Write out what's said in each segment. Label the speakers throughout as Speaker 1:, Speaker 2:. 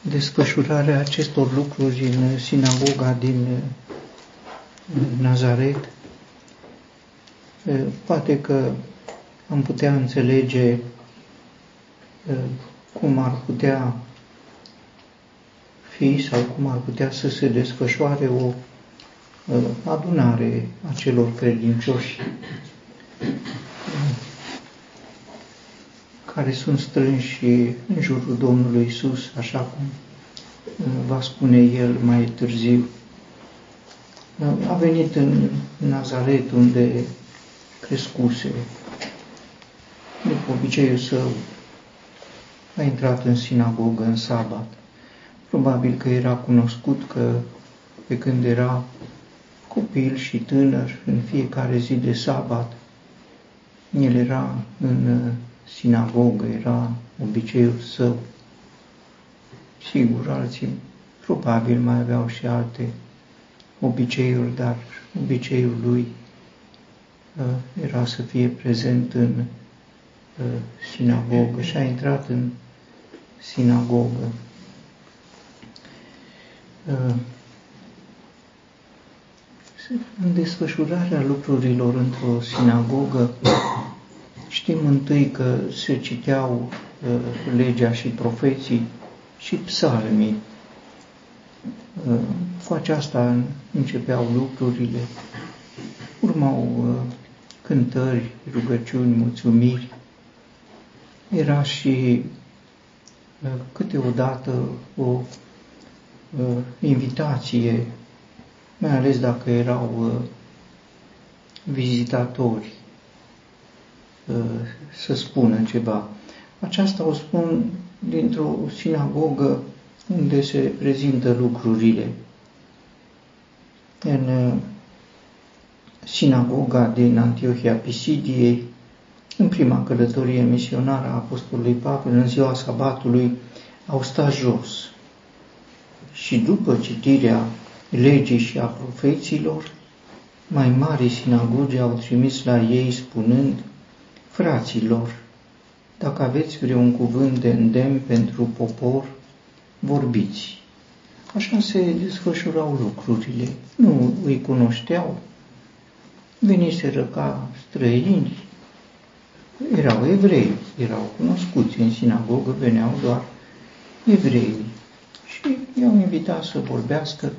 Speaker 1: desfășurarea acestor lucruri în sinagoga din Nazaret, poate că am putea înțelege cum ar putea fi sau cum ar putea să se desfășoare o adunare a celor credincioși care sunt strânși în jurul Domnului Isus, așa cum uh, va spune el mai târziu. A venit în Nazaret, unde crescuse, după obiceiul său, a intrat în sinagogă în sabat. Probabil că era cunoscut că pe când era copil și tânăr, în fiecare zi de sabat, el era în sinagogă, era obiceiul său. Sigur, alții probabil mai aveau și alte obiceiuri, dar obiceiul lui uh, era să fie prezent în uh, sinagogă și a intrat în sinagogă. Uh, în desfășurarea lucrurilor într-o sinagogă, Știm întâi că se citeau uh, legea și profeții și psalmii. Uh, cu aceasta începeau lucrurile. Urmau uh, cântări, rugăciuni, mulțumiri. Era și uh, câteodată o uh, invitație, mai ales dacă erau uh, vizitatori Uh, să spună ceva. Aceasta o spun dintr-o sinagogă unde se prezintă lucrurile. În uh, sinagoga din Antiohia Pisidiei, în prima călătorie misionară a Apostolului Pavel, în ziua sabatului, au stat jos. Și după citirea legii și a profeților, mai mari sinagogi au trimis la ei spunând, Fraților, dacă aveți vreun cuvânt de îndemn pentru popor, vorbiți. Așa se desfășurau lucrurile. Nu îi cunoșteau, veniseră ca străini, erau evrei, erau cunoscuți în sinagogă, veneau doar evrei. Și i-au invitat să vorbească.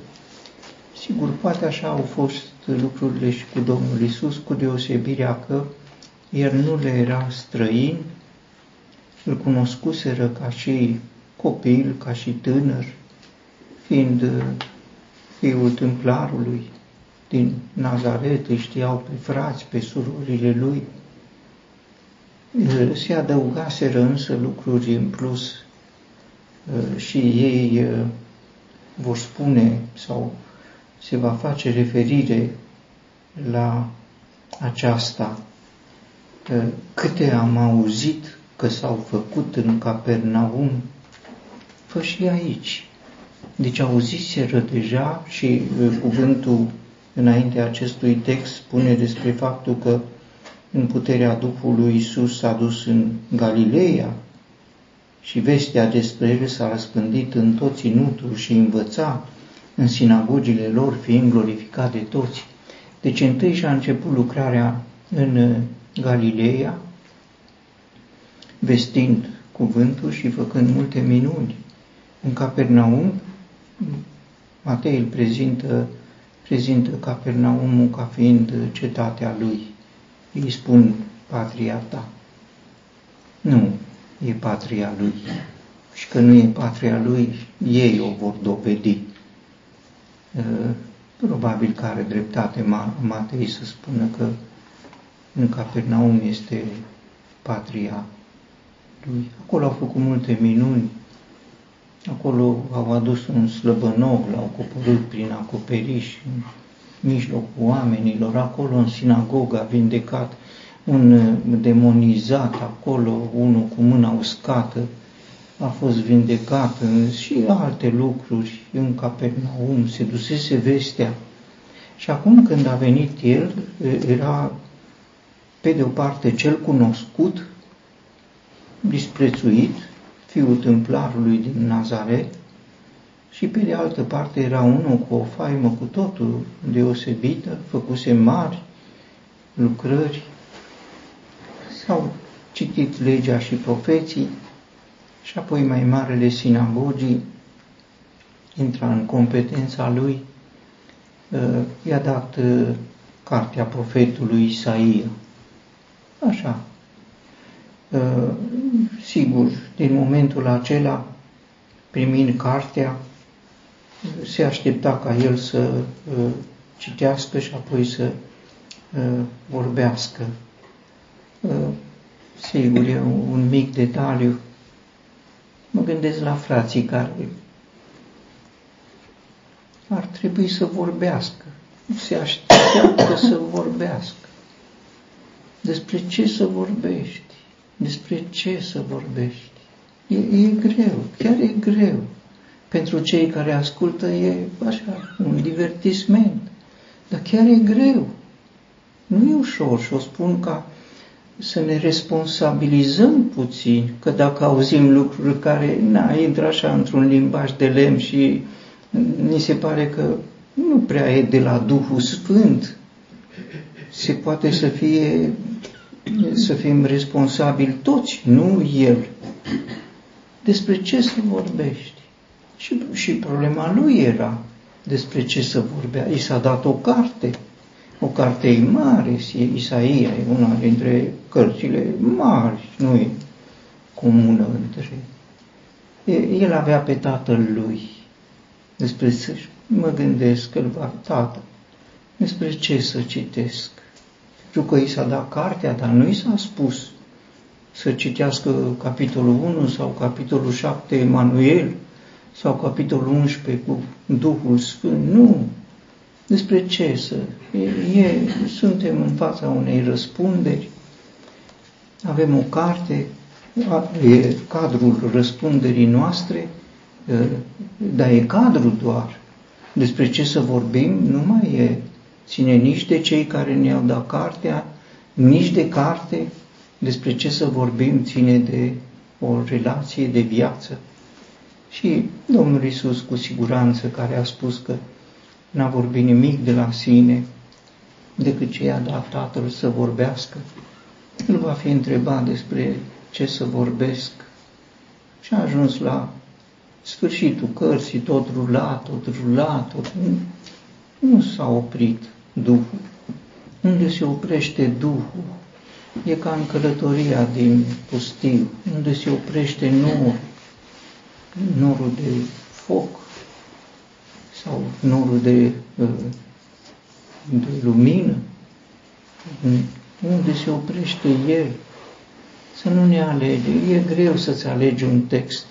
Speaker 1: Sigur, poate așa au fost lucrurile și cu Domnul Isus, cu deosebirea că el nu le era străin, îl cunoscuseră ca și copil, ca și tânăr, fiind uh, fiul templarului din Nazaret, îi știau pe frați, pe surorile lui. Uh, se adăugaseră însă lucruri în plus uh, și ei vor spune sau se va face referire la aceasta câte am auzit că s-au făcut în Capernaum, fă și aici. Deci auziseră deja și cuvântul înaintea acestui text spune despre faptul că în puterea Duhului Isus s-a dus în Galileea și vestea despre el s-a răspândit în tot ținutul și învăța în sinagogile lor, fiind glorificat de toți. Deci întâi și-a început lucrarea în Galileea, vestind cuvântul și făcând multe minuni. În Capernaum, Matei îl prezintă, prezintă Capernaumul ca fiind cetatea lui. Îi spun patria ta. Nu e patria lui. Și că nu e patria lui, ei o vor dovedi. Probabil că are dreptate Matei să spună că în Capernaum este patria lui. Acolo au făcut multe minuni, acolo au adus un slăbănog, l-au coborât prin acoperiș, în mijlocul oamenilor, acolo în sinagogă a vindecat un demonizat, acolo unul cu mâna uscată a fost vindecat și alte lucruri în Capernaum, se dusese vestea. Și acum când a venit el, era pe de o parte cel cunoscut, disprețuit, fiul templarului din Nazaret, și pe de altă parte era unul cu o faimă cu totul deosebită, făcuse mari lucrări, s-au citit legea și profeții și apoi mai marele sinagogii intra în competența lui, uh, i-a dat uh, cartea profetului Isaia. Așa. Uh, sigur, din momentul acela, primind cartea, se aștepta ca el să citească și apoi să vorbească. Sigur, e un mic detaliu. Mă gândesc la frații care ar trebui să vorbească. Se așteaptă să vorbească. Despre ce să vorbești? Despre ce să vorbești? E, e greu, chiar e greu. Pentru cei care ascultă e așa, un divertisment. Dar chiar e greu. Nu e ușor și o spun ca să ne responsabilizăm puțin, că dacă auzim lucruri care, na, intră așa într-un limbaj de lemn și ni se pare că nu prea e de la Duhul Sfânt, se poate să fie, să fim responsabili toți, nu El. Despre ce să vorbești? Și, și problema lui era despre ce să vorbea. I s-a dat o carte, o carte mare, Isaia e una dintre cărțile mari, nu e comună între. El avea pe tatăl lui despre să mă gândesc că îl va tată. Despre ce să citesc? Pentru că i s-a dat cartea, dar nu i s-a spus să citească capitolul 1 sau capitolul 7 Emanuel sau capitolul 11 cu Duhul Sfânt. Nu. Despre ce să? E, e, suntem în fața unei răspunderi. Avem o carte, e cadrul răspunderii noastre, dar e cadrul doar. Despre ce să vorbim nu mai e. Ține nici de cei care ne-au dat cartea, nici de carte. Despre ce să vorbim ține de o relație de viață. Și Domnul Isus cu siguranță care a spus că n-a vorbit nimic de la sine decât ce i-a dat Tatăl să vorbească, el va fi întrebat despre ce să vorbesc și a ajuns la sfârșitul cărții, tot rulat, tot rulat, tot... Nu s-a oprit Duhul. Unde se oprește Duhul? E ca în călătoria din pustiu, unde se oprește norul, norul de foc sau norul de, uh, de lumină, unde se oprește el. Să nu ne alege. E greu să-ți alegi un text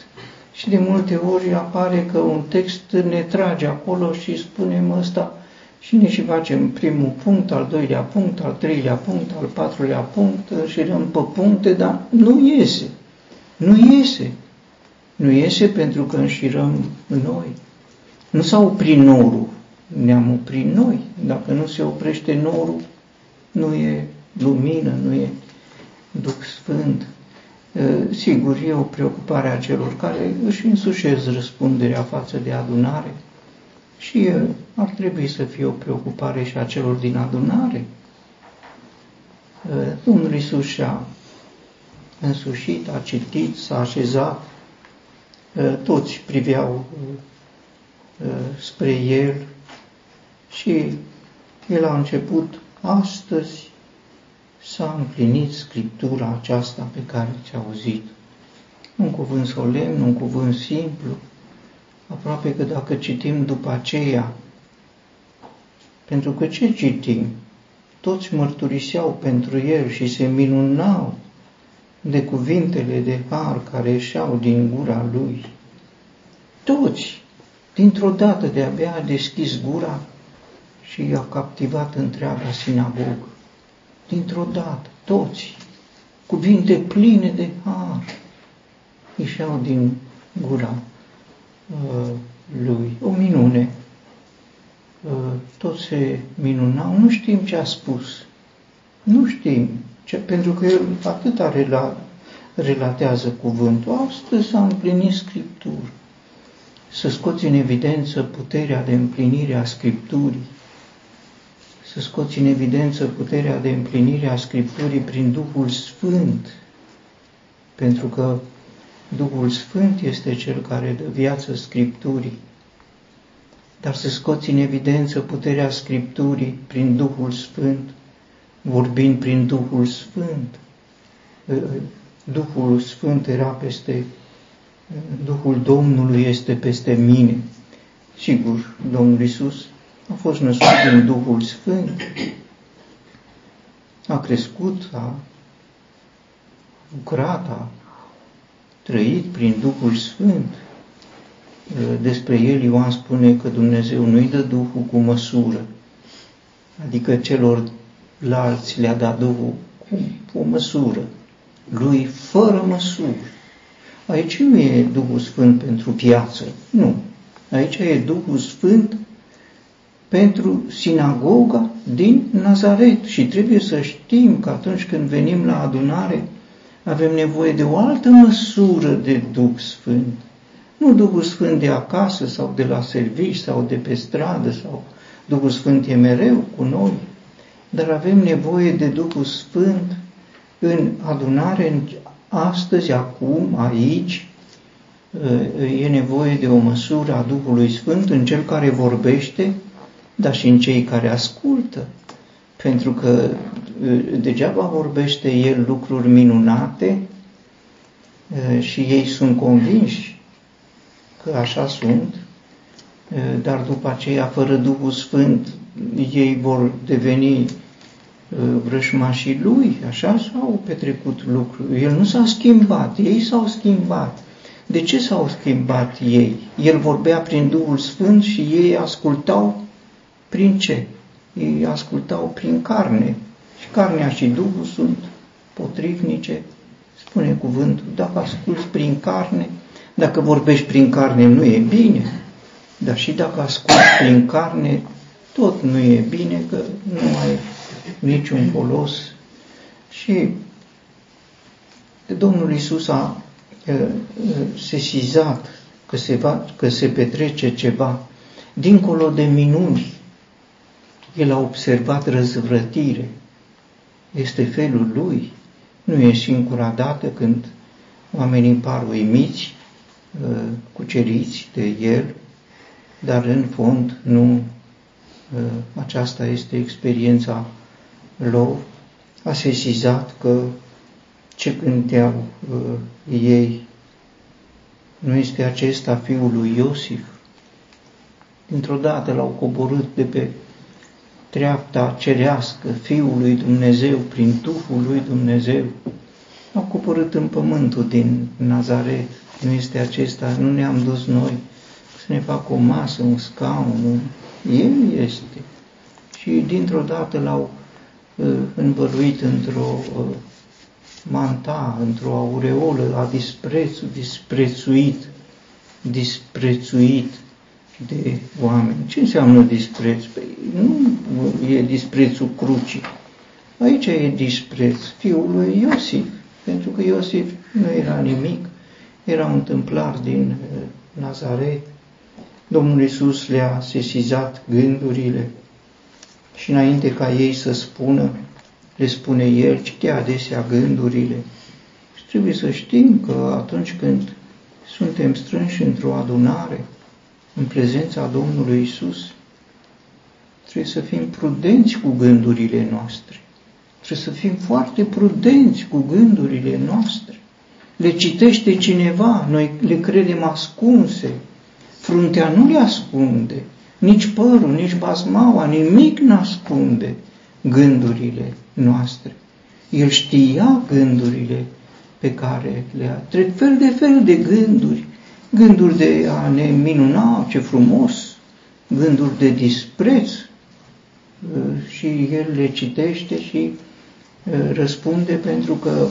Speaker 1: și de multe ori apare că un text ne trage acolo și spunem ăsta și ne și facem primul punct, al doilea punct, al treilea punct, al patrulea punct și dăm pe puncte, dar nu iese. Nu iese. Nu iese pentru că înșirăm noi. Nu s-a oprit norul, ne-am oprit noi. Dacă nu se oprește norul, nu e lumină, nu e Duh Sfânt. Sigur, e o preocupare a celor care își însușesc răspunderea față de adunare și ar trebui să fie o preocupare și a celor din adunare. Domnul Iisus și-a însușit, a citit, s-a așezat, toți priveau spre El și El a început astăzi s-a împlinit Scriptura aceasta pe care ți a auzit. Un cuvânt solemn, un cuvânt simplu, aproape că dacă citim după aceea, pentru că ce citim? Toți mărturiseau pentru el și se minunau de cuvintele de har care ieșeau din gura lui. Toți, dintr-o dată de-abia a deschis gura și i-a captivat întreaga sinagogă dintr-o dată, toți, cuvinte pline de har, ieșeau din gura uh, lui. O minune. Uh, toți se minunau, nu știm ce a spus. Nu știm, ce, pentru că el atât are la relatează cuvântul. Astăzi s-a împlinit Scriptură. Să scoți în evidență puterea de împlinire a Scripturii. Să scoți în evidență puterea de împlinire a Scripturii prin Duhul Sfânt. Pentru că Duhul Sfânt este Cel care dă viață Scripturii. Dar să scoți în evidență puterea Scripturii prin Duhul Sfânt, vorbind prin Duhul Sfânt. Duhul Sfânt era peste, Duhul Domnului este peste mine. Sigur, Domnul Isus a fost născut din Duhul Sfânt, a crescut, a lucrat, a trăit prin Duhul Sfânt. Despre el Ioan spune că Dumnezeu nu-i dă Duhul cu măsură, adică celor alți le-a dat Duhul cu o măsură, lui fără măsură. Aici nu e Duhul Sfânt pentru viață, nu. Aici e Duhul Sfânt pentru sinagoga din Nazaret și trebuie să știm că atunci când venim la adunare avem nevoie de o altă măsură de Duh Sfânt. Nu Duhul Sfânt de acasă sau de la servici sau de pe stradă sau Duhul Sfânt e mereu cu noi, dar avem nevoie de Duhul Sfânt în adunare, în astăzi, acum, aici, e nevoie de o măsură a Duhului Sfânt în cel care vorbește, dar și în cei care ascultă. Pentru că degeaba vorbește el lucruri minunate și ei sunt convinși că așa sunt, dar după aceea, fără Duhul Sfânt, ei vor deveni vrășmașii lui, așa s-au petrecut lucruri. El nu s-a schimbat, ei s-au schimbat. De ce s-au schimbat ei? El vorbea prin Duhul Sfânt și ei ascultau prin ce? Ei ascultau prin carne. Și carnea și Duhul sunt potrivnice, spune cuvântul. Dacă asculți prin carne, dacă vorbești prin carne, nu e bine, dar și dacă asculți prin carne, tot nu e bine, că nu ai niciun folos. Și Domnul Isus a sesizat că se, va, că se petrece ceva dincolo de minuni. El a observat răzvrătire. Este felul lui. Nu e singura dată când oamenii par uimiți, cuceriți de el, dar în fond nu aceasta este experiența lor, a sesizat că ce cânteau uh, ei nu este acesta fiul lui Iosif. Dintr-o dată l-au coborât de pe treapta cerească Fiul lui Dumnezeu, prin Duhul lui Dumnezeu. L-au coborât în pământul din Nazaret. Nu este acesta, nu ne-am dus noi să ne facă o masă, un scaun, un... El este. Și dintr-o dată l-au învăluit într-o manta, într-o aureolă a disprețul, disprețuit, disprețuit de oameni. Ce înseamnă dispreț? Păi nu e disprețul crucii. Aici e dispreț fiul lui Iosif, pentru că Iosif nu era nimic, era un templar din Nazaret. Domnul Iisus le-a sesizat gândurile, și înainte ca ei să spună, le spune El, cite adesea gândurile. Și trebuie să știm că atunci când suntem strânși într-o adunare, în prezența Domnului Isus, trebuie să fim prudenți cu gândurile noastre. Trebuie să fim foarte prudenți cu gândurile noastre. Le citește cineva, noi le credem ascunse. Fruntea nu le ascunde, nici părul, nici basmaua, nimic n-ascunde gândurile noastre. El știa gândurile pe care le-a. Trec fel de fel de gânduri, gânduri de a ne minuna, ce frumos, gânduri de dispreț. Și el le citește și răspunde pentru că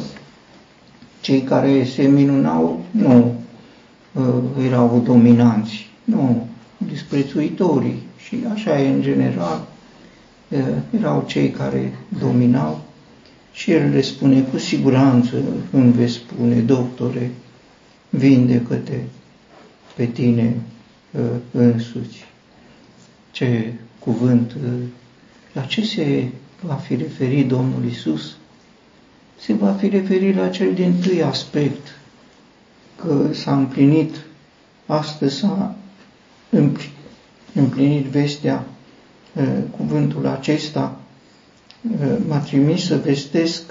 Speaker 1: cei care se minunau nu erau dominanți, nu, disprețuitorii și așa e în general, erau cei care dominau Și el le spune, cu siguranță îmi veți spune, doctore, vindecă-te pe tine uh, însuți. Ce cuvânt, uh, la ce se va fi referit Domnul Isus? Se va fi referit la cel din tâi aspect, că s-a împlinit, astăzi s-a împlinit vestea, uh, cuvântul acesta, m-a trimis să vestesc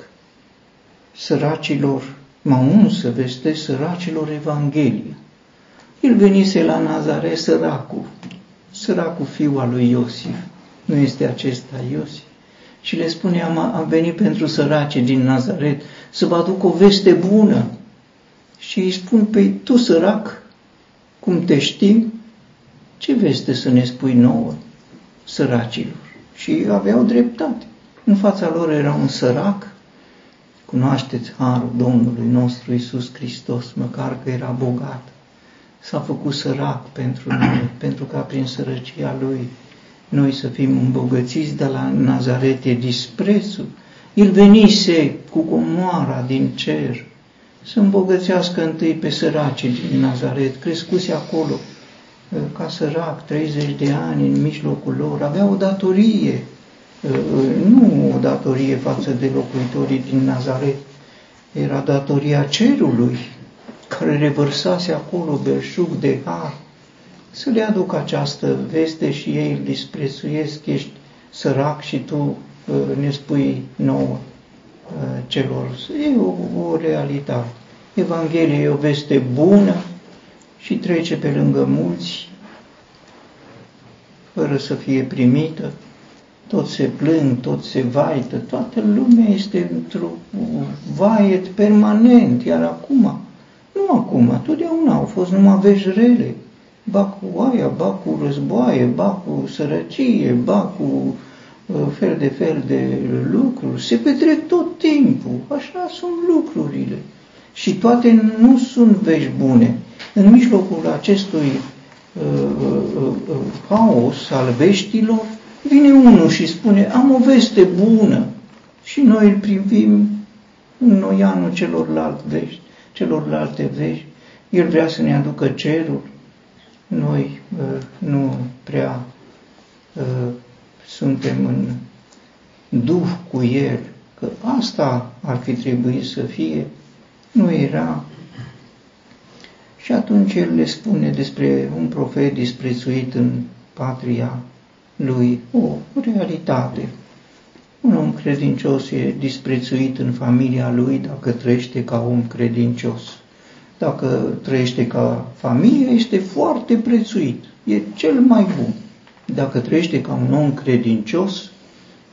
Speaker 1: săracilor, m-a uns să vestesc săracilor Evanghelia. El venise la Nazaret săracul, săracul fiul al lui Iosif. Nu este acesta Iosif? Și le spune, am, am venit pentru săraci din Nazaret să vă aduc o veste bună. Și îi spun, pe păi, tu sărac, cum te știm, ce veste să ne spui nouă, săracilor? Și aveau dreptate. În fața lor era un sărac, cunoașteți harul Domnului nostru Isus Hristos, măcar că era bogat. S-a făcut sărac pentru noi, pentru ca prin sărăcia Lui noi să fim îmbogățiți de la Nazaret, e disprețul. El venise cu comoara din cer să îmbogățească întâi pe săracii din Nazaret, crescuse acolo ca sărac, 30 de ani în mijlocul lor, avea o datorie nu o datorie față de locuitorii din Nazaret, era datoria cerului, care revărsase acolo belșug de har, să le aduc această veste și ei îl disprețuiesc, ești sărac și tu uh, ne spui nouă uh, celor. E o, o realitate. Evanghelia e o veste bună și trece pe lângă mulți fără să fie primită, tot se plâng, tot se vaită, toată lumea este într-o vaiet permanent, iar acum, nu acum, totdeauna au fost numai vești rele, ba cu aia, ba cu războaie, ba cu sărăcie, ba cu uh, fel de fel de lucruri, se petrec tot timpul, așa sunt lucrurile. Și toate nu sunt vești bune. În mijlocul acestui uh, uh, uh, uh haos al veștilor, Vine unul și spune, am o veste bună și noi îl privim în noianul celorlalte vești, celorlalte vești. El vrea să ne aducă cerul. Noi uh, nu prea uh, suntem în duh cu el, că asta ar fi trebuit să fie, nu era. Și atunci el le spune despre un profet disprețuit în patria lui o realitate. Un om credincios e disprețuit în familia lui dacă trăiește ca om credincios. Dacă trăiește ca familie, este foarte prețuit. E cel mai bun. Dacă trăiește ca un om credincios,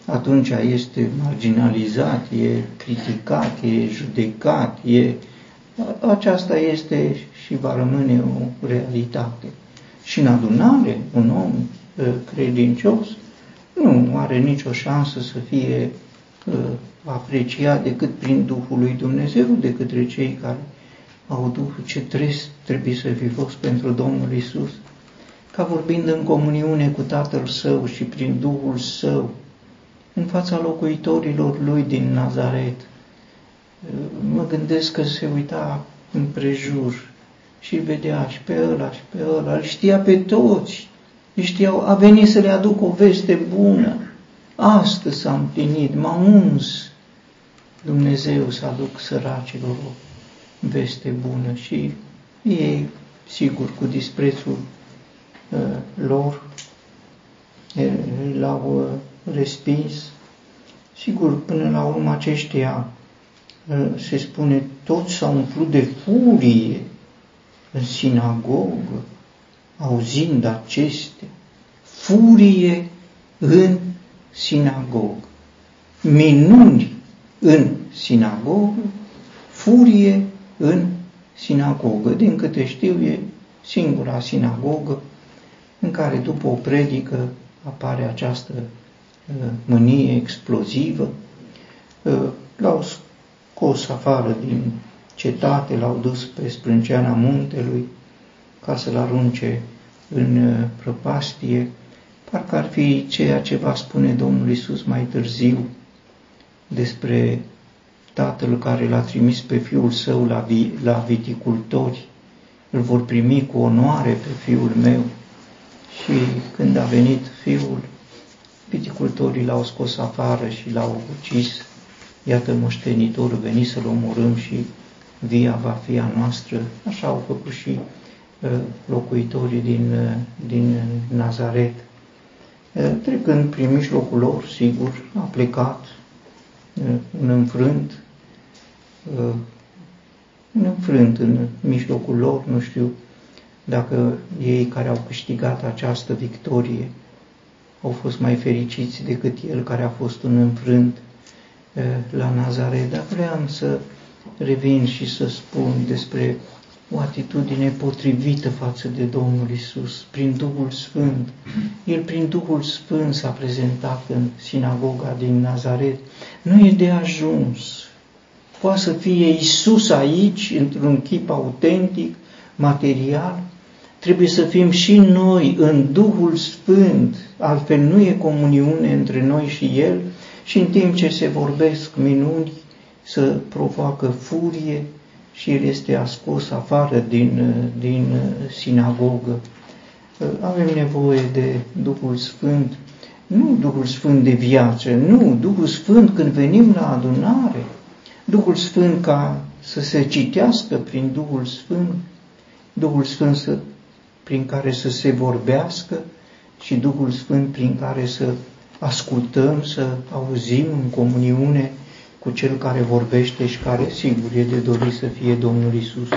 Speaker 1: atunci este marginalizat, e criticat, e judecat, e... aceasta este și va rămâne o realitate. Și în adunare, un om credincios nu are nicio șansă să fie apreciat decât prin Duhul lui Dumnezeu, de către cei care au Duhul ce trist trebuie să fi fost pentru Domnul Isus, ca vorbind în comuniune cu Tatăl Său și prin Duhul Său, în fața locuitorilor lui din Nazaret. Mă gândesc că se uita în prejur și vedea și pe ăla și pe ăla, îl știa pe toți, știau, a venit să le aduc o veste bună. Astăzi s-a împlinit, m-a uns Dumnezeu să aduc săracilor o veste bună și ei, sigur, cu disprețul uh, lor, l-au uh, respins. Sigur, până la urmă aceștia, uh, se spune, toți s-au umplut de furie în sinagogă, auzind aceste furie în sinagogă, minuni în sinagogă, furie în sinagogă. Din câte știu, e singura sinagogă în care după o predică apare această uh, mânie explozivă. Uh, l-au scos afară din cetate, l-au dus pe sprânceana muntelui ca să-l arunce în uh, prăpastie, parcă ar fi ceea ce va spune Domnul Isus mai târziu despre tatăl care l-a trimis pe fiul său la, vi, la viticultori, îl vor primi cu onoare pe fiul meu. Și când a venit fiul, viticultorii l-au scos afară și l-au ucis. Iată moștenitorul venit să-l omorâm și via va fi a noastră. Așa au făcut și uh, locuitorii din, uh, din Nazaret. Uh, trecând prin mijlocul lor, sigur, a plecat un înfrânt, un înfrânt în mijlocul lor, nu știu dacă ei care au câștigat această victorie au fost mai fericiți decât el care a fost un înfrânt la Nazaret, dar vreau să revin și să spun despre o atitudine potrivită față de Domnul Isus, prin Duhul Sfânt. El prin Duhul Sfânt s-a prezentat în sinagoga din Nazaret. Nu e de ajuns. Poate să fie Isus aici, într-un chip autentic, material. Trebuie să fim și noi în Duhul Sfânt, altfel nu e comuniune între noi și El și în timp ce se vorbesc minuni, să provoacă furie și el este ascos afară din, din sinagogă. Avem nevoie de Duhul Sfânt, nu Duhul Sfânt de viață, nu, Duhul Sfânt când venim la adunare, Duhul Sfânt ca să se citească prin Duhul Sfânt, Duhul Sfânt să, prin care să se vorbească și Duhul Sfânt prin care să ascultăm, să auzim în comuniune cu cel care vorbește și care, sigur, e de dorit să fie Domnul Isus.